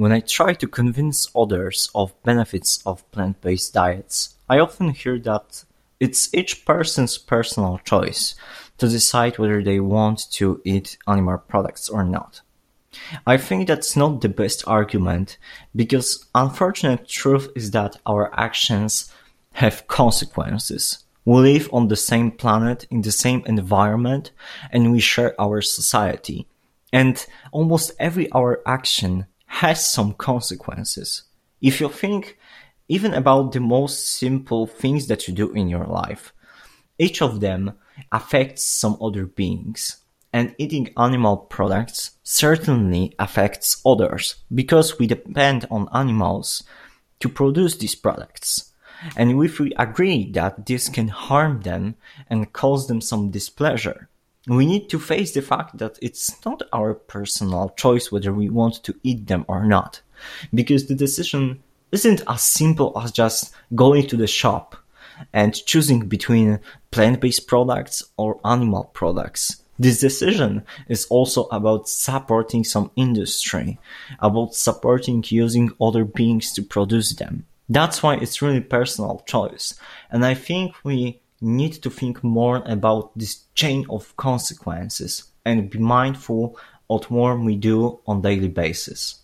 When I try to convince others of benefits of plant-based diets, I often hear that it's each person's personal choice to decide whether they want to eat animal products or not. I think that's not the best argument because unfortunate truth is that our actions have consequences. We live on the same planet, in the same environment, and we share our society. And almost every our action has some consequences. If you think even about the most simple things that you do in your life, each of them affects some other beings. And eating animal products certainly affects others because we depend on animals to produce these products. And if we agree that this can harm them and cause them some displeasure, we need to face the fact that it's not our personal choice whether we want to eat them or not. Because the decision isn't as simple as just going to the shop and choosing between plant-based products or animal products. This decision is also about supporting some industry, about supporting using other beings to produce them. That's why it's really personal choice. And I think we need to think more about this chain of consequences and be mindful of what we do on daily basis.